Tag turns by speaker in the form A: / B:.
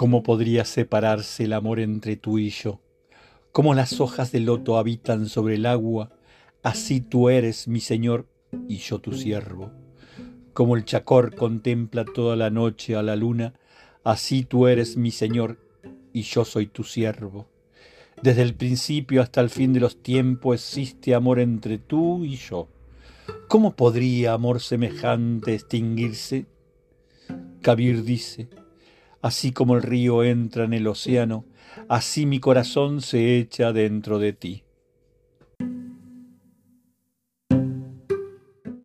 A: ¿Cómo podría separarse el amor entre tú y yo? Como las hojas de loto habitan sobre el agua, así tú eres mi Señor y yo tu siervo. Como el chacor contempla toda la noche a la luna, así tú eres mi Señor y yo soy tu siervo. Desde el principio hasta el fin de los tiempos existe amor entre tú y yo. ¿Cómo podría amor semejante extinguirse? Kabir dice, así como el río entra en el océano, así mi corazón se echa dentro de ti.